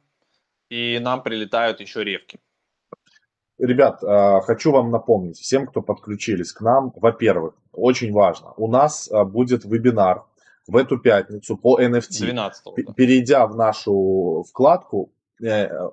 и нам прилетают еще ревки. Ребят, а, хочу вам напомнить, всем, кто подключились к нам, во-первых, очень важно, у нас а, будет вебинар в эту пятницу по NFT. 12 да. Перейдя в нашу вкладку, Э,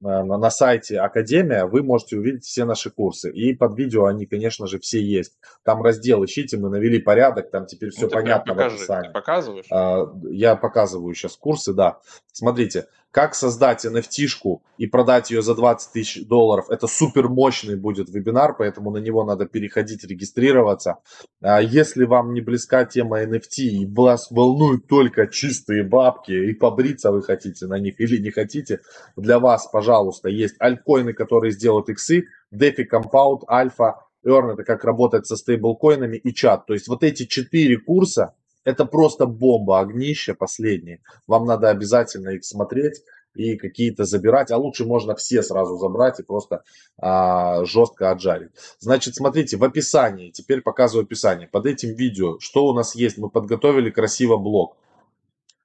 на сайте Академия вы можете увидеть все наши курсы. И под видео они, конечно же, все есть. Там раздел ищите, мы навели порядок, там теперь все ну, понятно покажи, в описании. Показываешь? А, я показываю сейчас курсы, да. Смотрите, как создать NFT-шку и продать ее за 20 тысяч долларов. Это супер мощный будет вебинар, поэтому на него надо переходить, регистрироваться. А если вам не близка тема NFT и вас волнуют только чистые бабки и побриться вы хотите на них или не хотите, для вас, пожалуйста, есть альткоины, которые сделают иксы, DeFi Compound, Alpha, Earn, это как работать со стейблкоинами и чат. То есть вот эти четыре курса, это просто бомба, огнище последние. Вам надо обязательно их смотреть и какие-то забирать, а лучше можно все сразу забрать и просто а, жестко отжарить. Значит, смотрите, в описании, теперь показываю описание. Под этим видео, что у нас есть, мы подготовили красиво блок.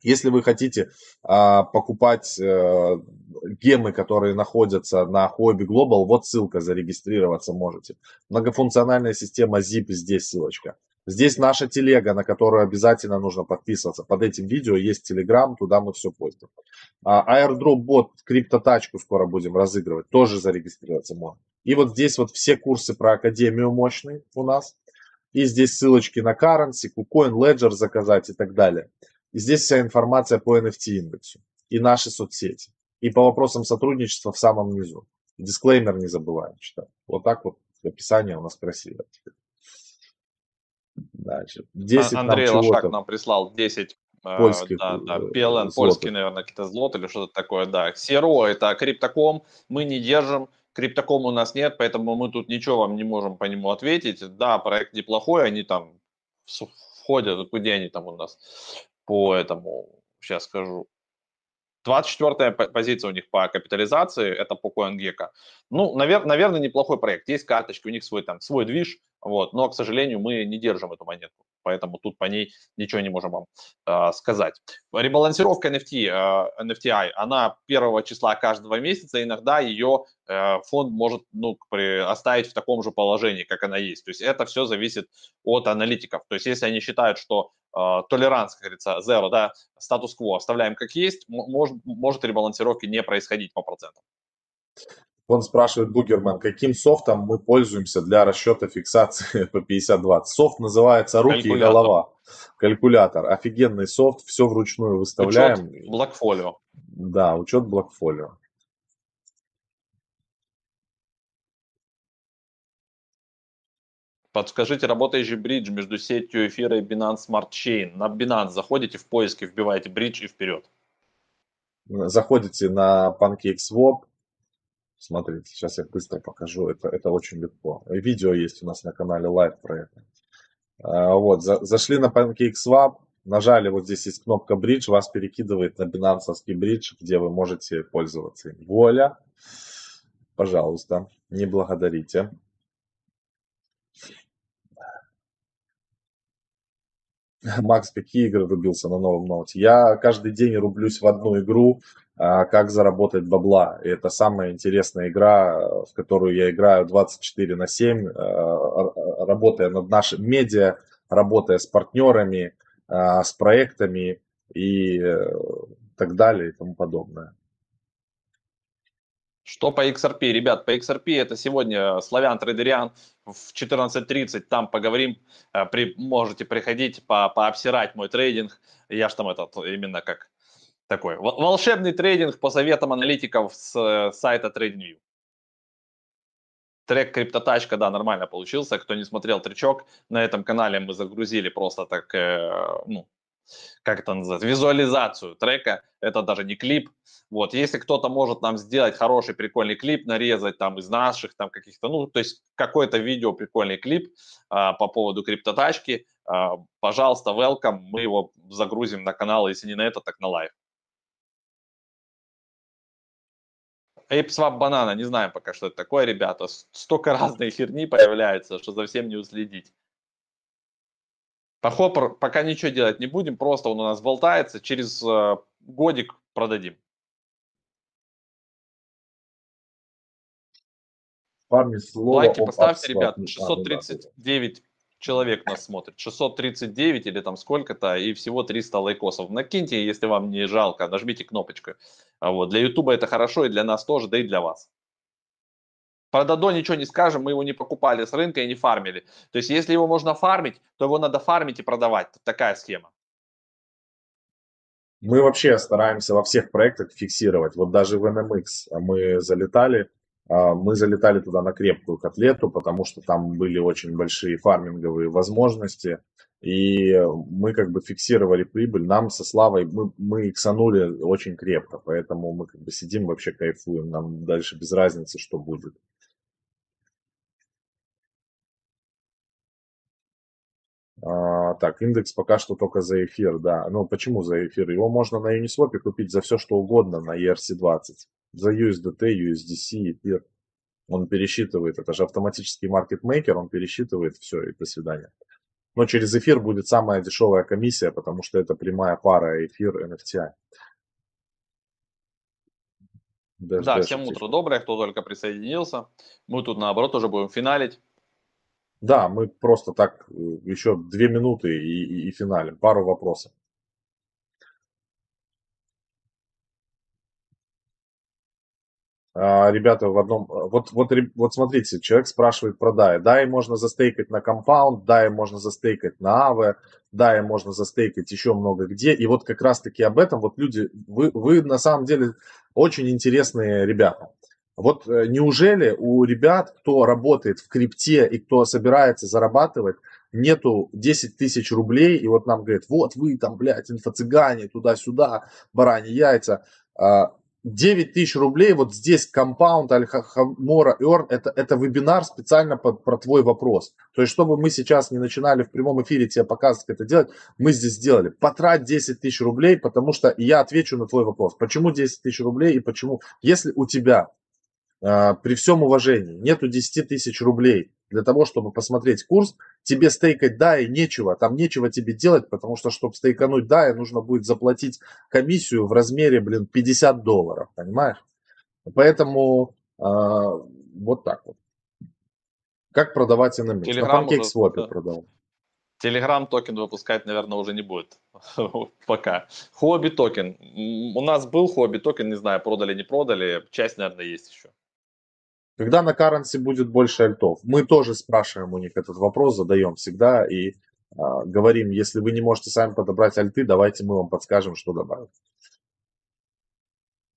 Если вы хотите а, покупать а, гемы, которые находятся на Hobby Global, вот ссылка, зарегистрироваться можете. Многофункциональная система ZIP, здесь ссылочка. Здесь наша телега, на которую обязательно нужно подписываться. Под этим видео есть телеграм, туда мы все постим. А, airdrop бот, криптотачку скоро будем разыгрывать, тоже зарегистрироваться можно. И вот здесь вот все курсы про Академию мощные у нас. И здесь ссылочки на currency, KuCoin, Ledger заказать и так далее. И здесь вся информация по NFT индексу. И наши соцсети. И по вопросам сотрудничества в самом низу. Дисклеймер не забываем читать. Вот так вот описание у нас красивое. Дальше. 10 Андрей нам Лошак нам прислал 10 э, польских, да, да, PLN, злотых. польский, наверное, какие-то злот или что-то такое, да. CRO это криптоком, мы не держим, криптоком у нас нет, поэтому мы тут ничего вам не можем по нему ответить. Да, проект неплохой, они там входят, где они там у нас по этому, сейчас скажу, 24-я позиция у них по капитализации, это по CoinGecko. Ну, навер- наверное, неплохой проект. Есть карточки, у них свой там, свой движ, вот, но, к сожалению, мы не держим эту монетку, поэтому тут по ней ничего не можем вам э, сказать. Ребалансировка NFT, э, NFTI, она первого числа каждого месяца, иногда ее э, фонд может ну, при, оставить в таком же положении, как она есть. То есть это все зависит от аналитиков. То есть если они считают, что толеранс, как говорится, zero, да, статус-кво оставляем как есть, может, может ребалансировки не происходить по процентам. Он спрашивает Бугерман, каким софтом мы пользуемся для расчета фиксации по 50-20. Софт называется «Руки и голова». Калькулятор. Офигенный софт, все вручную выставляем. Учет блокфолио. Да, учет блокфолио. Подскажите, работающий бридж между сетью эфира и Binance Smart Chain. На Binance заходите в поиске, вбиваете бридж и вперед. Заходите на PancakeSwap, Смотрите, сейчас я быстро покажу, это, это очень легко. Видео есть у нас на канале Live про это. А, вот, за, зашли на PancakeSwap, нажали, вот здесь есть кнопка Bridge, вас перекидывает на бинансовский бридж, где вы можете пользоваться. Воля, пожалуйста, не благодарите. Макс, какие игры рубился на новом ноуте? Я каждый день рублюсь в одну игру, как заработать бабла. И это самая интересная игра, в которую я играю 24 на 7, а, работая над нашим медиа, работая с партнерами, а, с проектами и э, так далее и тому подобное. Что по XRP? Ребят, по XRP это сегодня Славян Трейдериан в 14.30, там поговорим, э, при, можете приходить по, пообсирать мой трейдинг, я ж там этот именно как такой волшебный трейдинг по советам аналитиков с э, сайта TradingView. Трек криптотачка, да, нормально получился. Кто не смотрел тречок, на этом канале мы загрузили просто так, э, ну, как это называется, визуализацию трека. Это даже не клип. Вот, если кто-то может нам сделать хороший, прикольный клип, нарезать там из наших там каких-то, ну, то есть какой-то видео, прикольный клип э, по поводу криптотачки, э, пожалуйста, welcome, мы его загрузим на канал, если не на это, так на лайв. ApeSwap банана, не знаем пока, что это такое, ребята. Столько разной херни появляется, что за всем не уследить. По хоппер пока ничего делать не будем, просто он у нас болтается, через э, годик продадим. Лайки поставьте, ребят, 639 человек нас смотрит, 639 или там сколько-то, и всего 300 лайкосов. Накиньте, если вам не жалко, нажмите кнопочку. А вот. Для Ютуба это хорошо, и для нас тоже, да и для вас. Про Дадо ничего не скажем, мы его не покупали с рынка и не фармили. То есть, если его можно фармить, то его надо фармить и продавать. Такая схема. Мы вообще стараемся во всех проектах фиксировать. Вот даже в NMX мы залетали, мы залетали туда на крепкую котлету, потому что там были очень большие фарминговые возможности. И мы как бы фиксировали прибыль. Нам со Славой, мы, мы иксанули очень крепко. Поэтому мы как бы сидим, вообще кайфуем. Нам дальше без разницы, что будет. А, так, индекс пока что только за эфир, да. Ну, почему за эфир? Его можно на Uniswap купить за все, что угодно на ERC20. За USDT, USDC, эфир. Он пересчитывает, это же автоматический маркетмейкер, он пересчитывает все, и до свидания. Но через эфир будет самая дешевая комиссия, потому что это прямая пара эфир NFTI. Да, всем утро доброе, кто только присоединился. Мы тут наоборот уже будем финалить. Да, мы просто так э, еще две минуты и, и, и финалем. Пару вопросов. А, ребята в одном... Вот, вот, вот смотрите, человек спрашивает про DAI. DAI можно застейкать на Compound, DAI можно застейкать на Aave, DAI можно застейкать еще много где. И вот как раз-таки об этом вот люди... Вы, вы на самом деле очень интересные ребята. Вот э, неужели у ребят, кто работает в крипте и кто собирается зарабатывать, нету 10 тысяч рублей, и вот нам говорят, вот вы там, блядь, инфо-цыгане, туда-сюда, бараньи яйца. 9 а, тысяч рублей, вот здесь компаунд Альхамора Earn, это, это вебинар специально под, про твой вопрос. То есть, чтобы мы сейчас не начинали в прямом эфире тебе показывать, как это делать, мы здесь сделали. Потрать 10 тысяч рублей, потому что я отвечу на твой вопрос. Почему 10 тысяч рублей и почему? Если у тебя при всем уважении, нету 10 тысяч рублей для того, чтобы посмотреть курс, тебе стейкать DAI нечего, там нечего тебе делать, потому что, чтобы стейкануть DAI, нужно будет заплатить комиссию в размере, блин, 50 долларов, понимаешь? Поэтому э, вот так вот. Как продавать NMX? Telegram На PancakeSwap да. продал. Телеграм токен выпускать, наверное, уже не будет. Пока. Хобби токен. У нас был хобби токен, не знаю, продали, не продали. Часть, наверное, есть еще. Когда на currency будет больше альтов? Мы тоже спрашиваем у них этот вопрос, задаем всегда и а, говорим, если вы не можете сами подобрать альты, давайте мы вам подскажем, что добавить.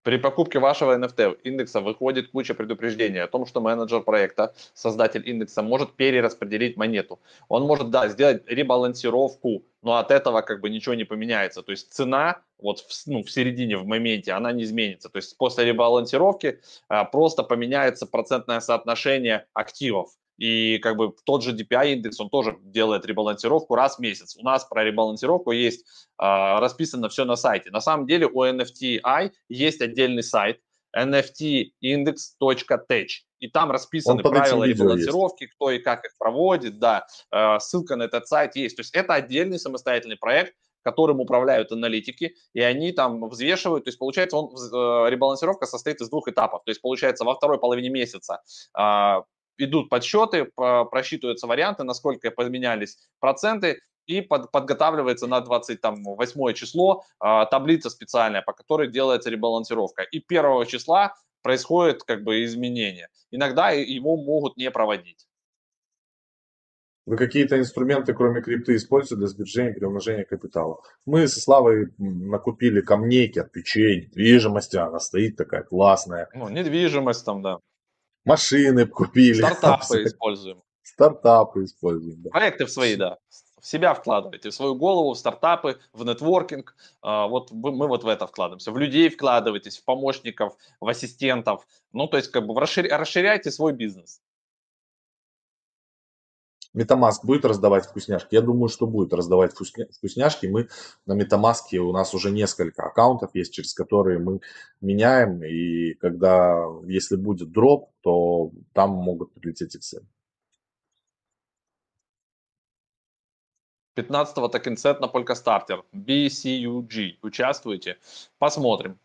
При покупке вашего NFT индекса выходит куча предупреждений о том, что менеджер проекта, создатель индекса, может перераспределить монету. Он может, да, сделать ребалансировку, но от этого как бы ничего не поменяется. То есть цена вот в, ну, в середине, в моменте, она не изменится. То есть после ребалансировки а, просто поменяется процентное соотношение активов. И как бы тот же DPI индекс, он тоже делает ребалансировку раз в месяц. У нас про ребалансировку есть э, расписано все на сайте. На самом деле у NFTI есть отдельный сайт nftindex.tech. И там расписаны правила ребалансировки, есть. кто и как их проводит, да, э, ссылка на этот сайт есть. То есть это отдельный самостоятельный проект, которым управляют аналитики, и они там взвешивают, то есть получается, он, э, ребалансировка состоит из двух этапов, то есть получается во второй половине месяца э, идут подсчеты, просчитываются варианты, насколько поменялись проценты, и под, подготавливается на 28 число э, таблица специальная, по которой делается ребалансировка. И 1 числа происходит как бы изменение. Иногда его могут не проводить. Вы какие-то инструменты, кроме крипты, используете для сбережения и приумножения капитала? Мы со Славой накупили камней, кирпичей, недвижимости, она стоит такая классная. Ну, недвижимость там, да. Машины купили. Стартапы используем. Стартапы используем, да. Проекты в свои, да. В себя вкладываете, в свою голову, в стартапы, в нетворкинг. А, вот мы вот в это вкладываемся. В людей вкладываетесь, в помощников, в ассистентов. Ну, то есть, как бы расширяйте свой бизнес. Metamask будет раздавать вкусняшки? Я думаю, что будет раздавать вкусняшки. Мы на Metamask, у нас уже несколько аккаунтов есть, через которые мы меняем. И когда, если будет дроп, то там могут прилететь иксы. 15-го токенсет на Polkastarter. BCUG. Участвуете? Посмотрим.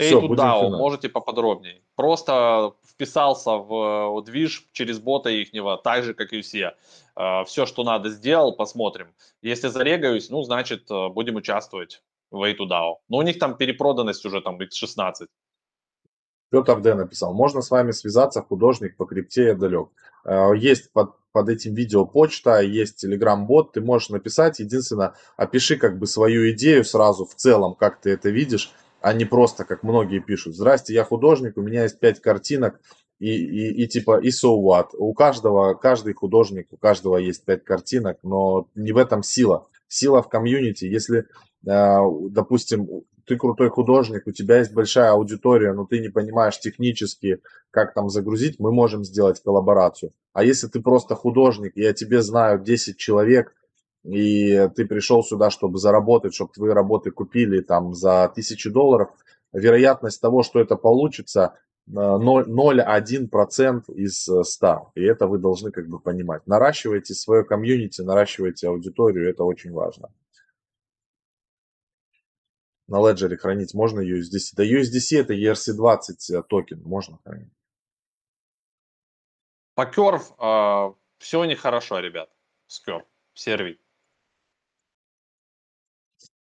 Все, DAO, можете поподробнее. Просто вписался в, в движ через бота ихнего, так же, как и все. Uh, все, что надо, сделал, посмотрим. Если зарегаюсь, ну, значит, э, будем участвовать в a DAO. Но у них там перепроданность уже там x16. Петр Д. написал, можно с вами связаться, художник по крипте я далек. Э, есть под, под этим видео почта, есть телеграм-бот, ты можешь написать, единственное, опиши как бы свою идею сразу в целом, как ты это видишь, а не просто, как многие пишут, здрасте, я художник, у меня есть пять картинок, и, и, и типа, и so what. У каждого, каждый художник, у каждого есть пять картинок, но не в этом сила. Сила в комьюнити. Если, э, допустим, ты крутой художник, у тебя есть большая аудитория, но ты не понимаешь технически, как там загрузить, мы можем сделать коллаборацию. А если ты просто художник, я тебе знаю 10 человек, и ты пришел сюда, чтобы заработать, чтобы твои работы купили там за тысячи долларов, вероятность того, что это получится, 0,1% э, из 100. Э, и это вы должны как бы понимать. Наращивайте свое комьюнити, наращивайте аудиторию, это очень важно. На Ledger хранить можно USDC. Да USDC это ERC20 э, токен, можно хранить. По Curve э, все нехорошо, ребят. С Curve, сервит.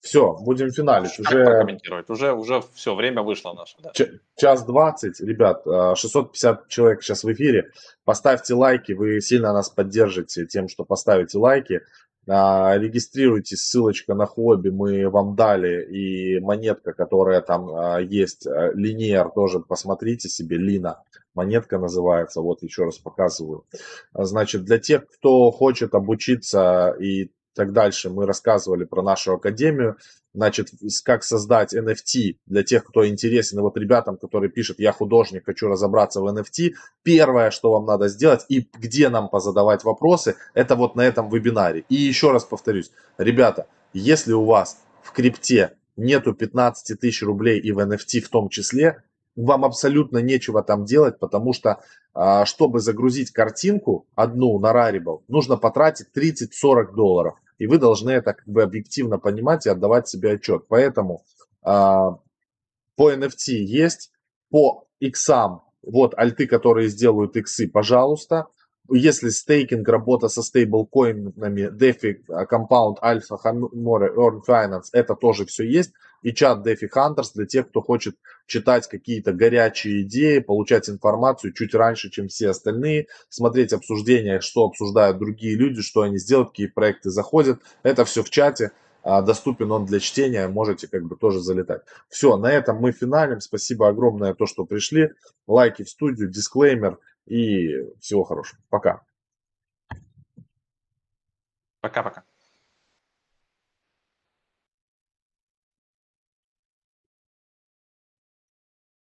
Все, будем финалить. Уже прокомментировать? Уже, уже все, время вышло наше. Да. Час двадцать, ребят, 650 а, человек сейчас в эфире. Поставьте лайки, вы сильно нас поддержите тем, что поставите лайки. А, регистрируйтесь, ссылочка на хобби мы вам дали, и монетка, которая там а, есть, линейер тоже посмотрите себе, Лина, монетка называется, вот еще раз показываю. Значит, для тех, кто хочет обучиться и так дальше. Мы рассказывали про нашу академию, значит, как создать NFT для тех, кто интересен. И вот ребятам, которые пишут, я художник, хочу разобраться в NFT, первое, что вам надо сделать и где нам позадавать вопросы, это вот на этом вебинаре. И еще раз повторюсь, ребята, если у вас в крипте нету 15 тысяч рублей и в NFT в том числе, вам абсолютно нечего там делать, потому что, а, чтобы загрузить картинку одну на Rarible, нужно потратить 30-40 долларов. И вы должны это как бы объективно понимать и отдавать себе отчет. Поэтому а, по NFT есть, по иксам, вот альты, которые сделают иксы, пожалуйста. если стейкинг, работа со стейблкоинами, DeFi, Compound, Alpha, More, Earn Finance, это тоже все есть. И чат DeFi Hunters для тех, кто хочет читать какие-то горячие идеи, получать информацию чуть раньше, чем все остальные, смотреть обсуждения, что обсуждают другие люди, что они сделают, какие проекты заходят. Это все в чате. А, доступен он для чтения, можете как бы тоже залетать. Все, на этом мы финалим. Спасибо огромное то, что пришли. Лайки в студию, дисклеймер и всего хорошего. Пока. Пока-пока.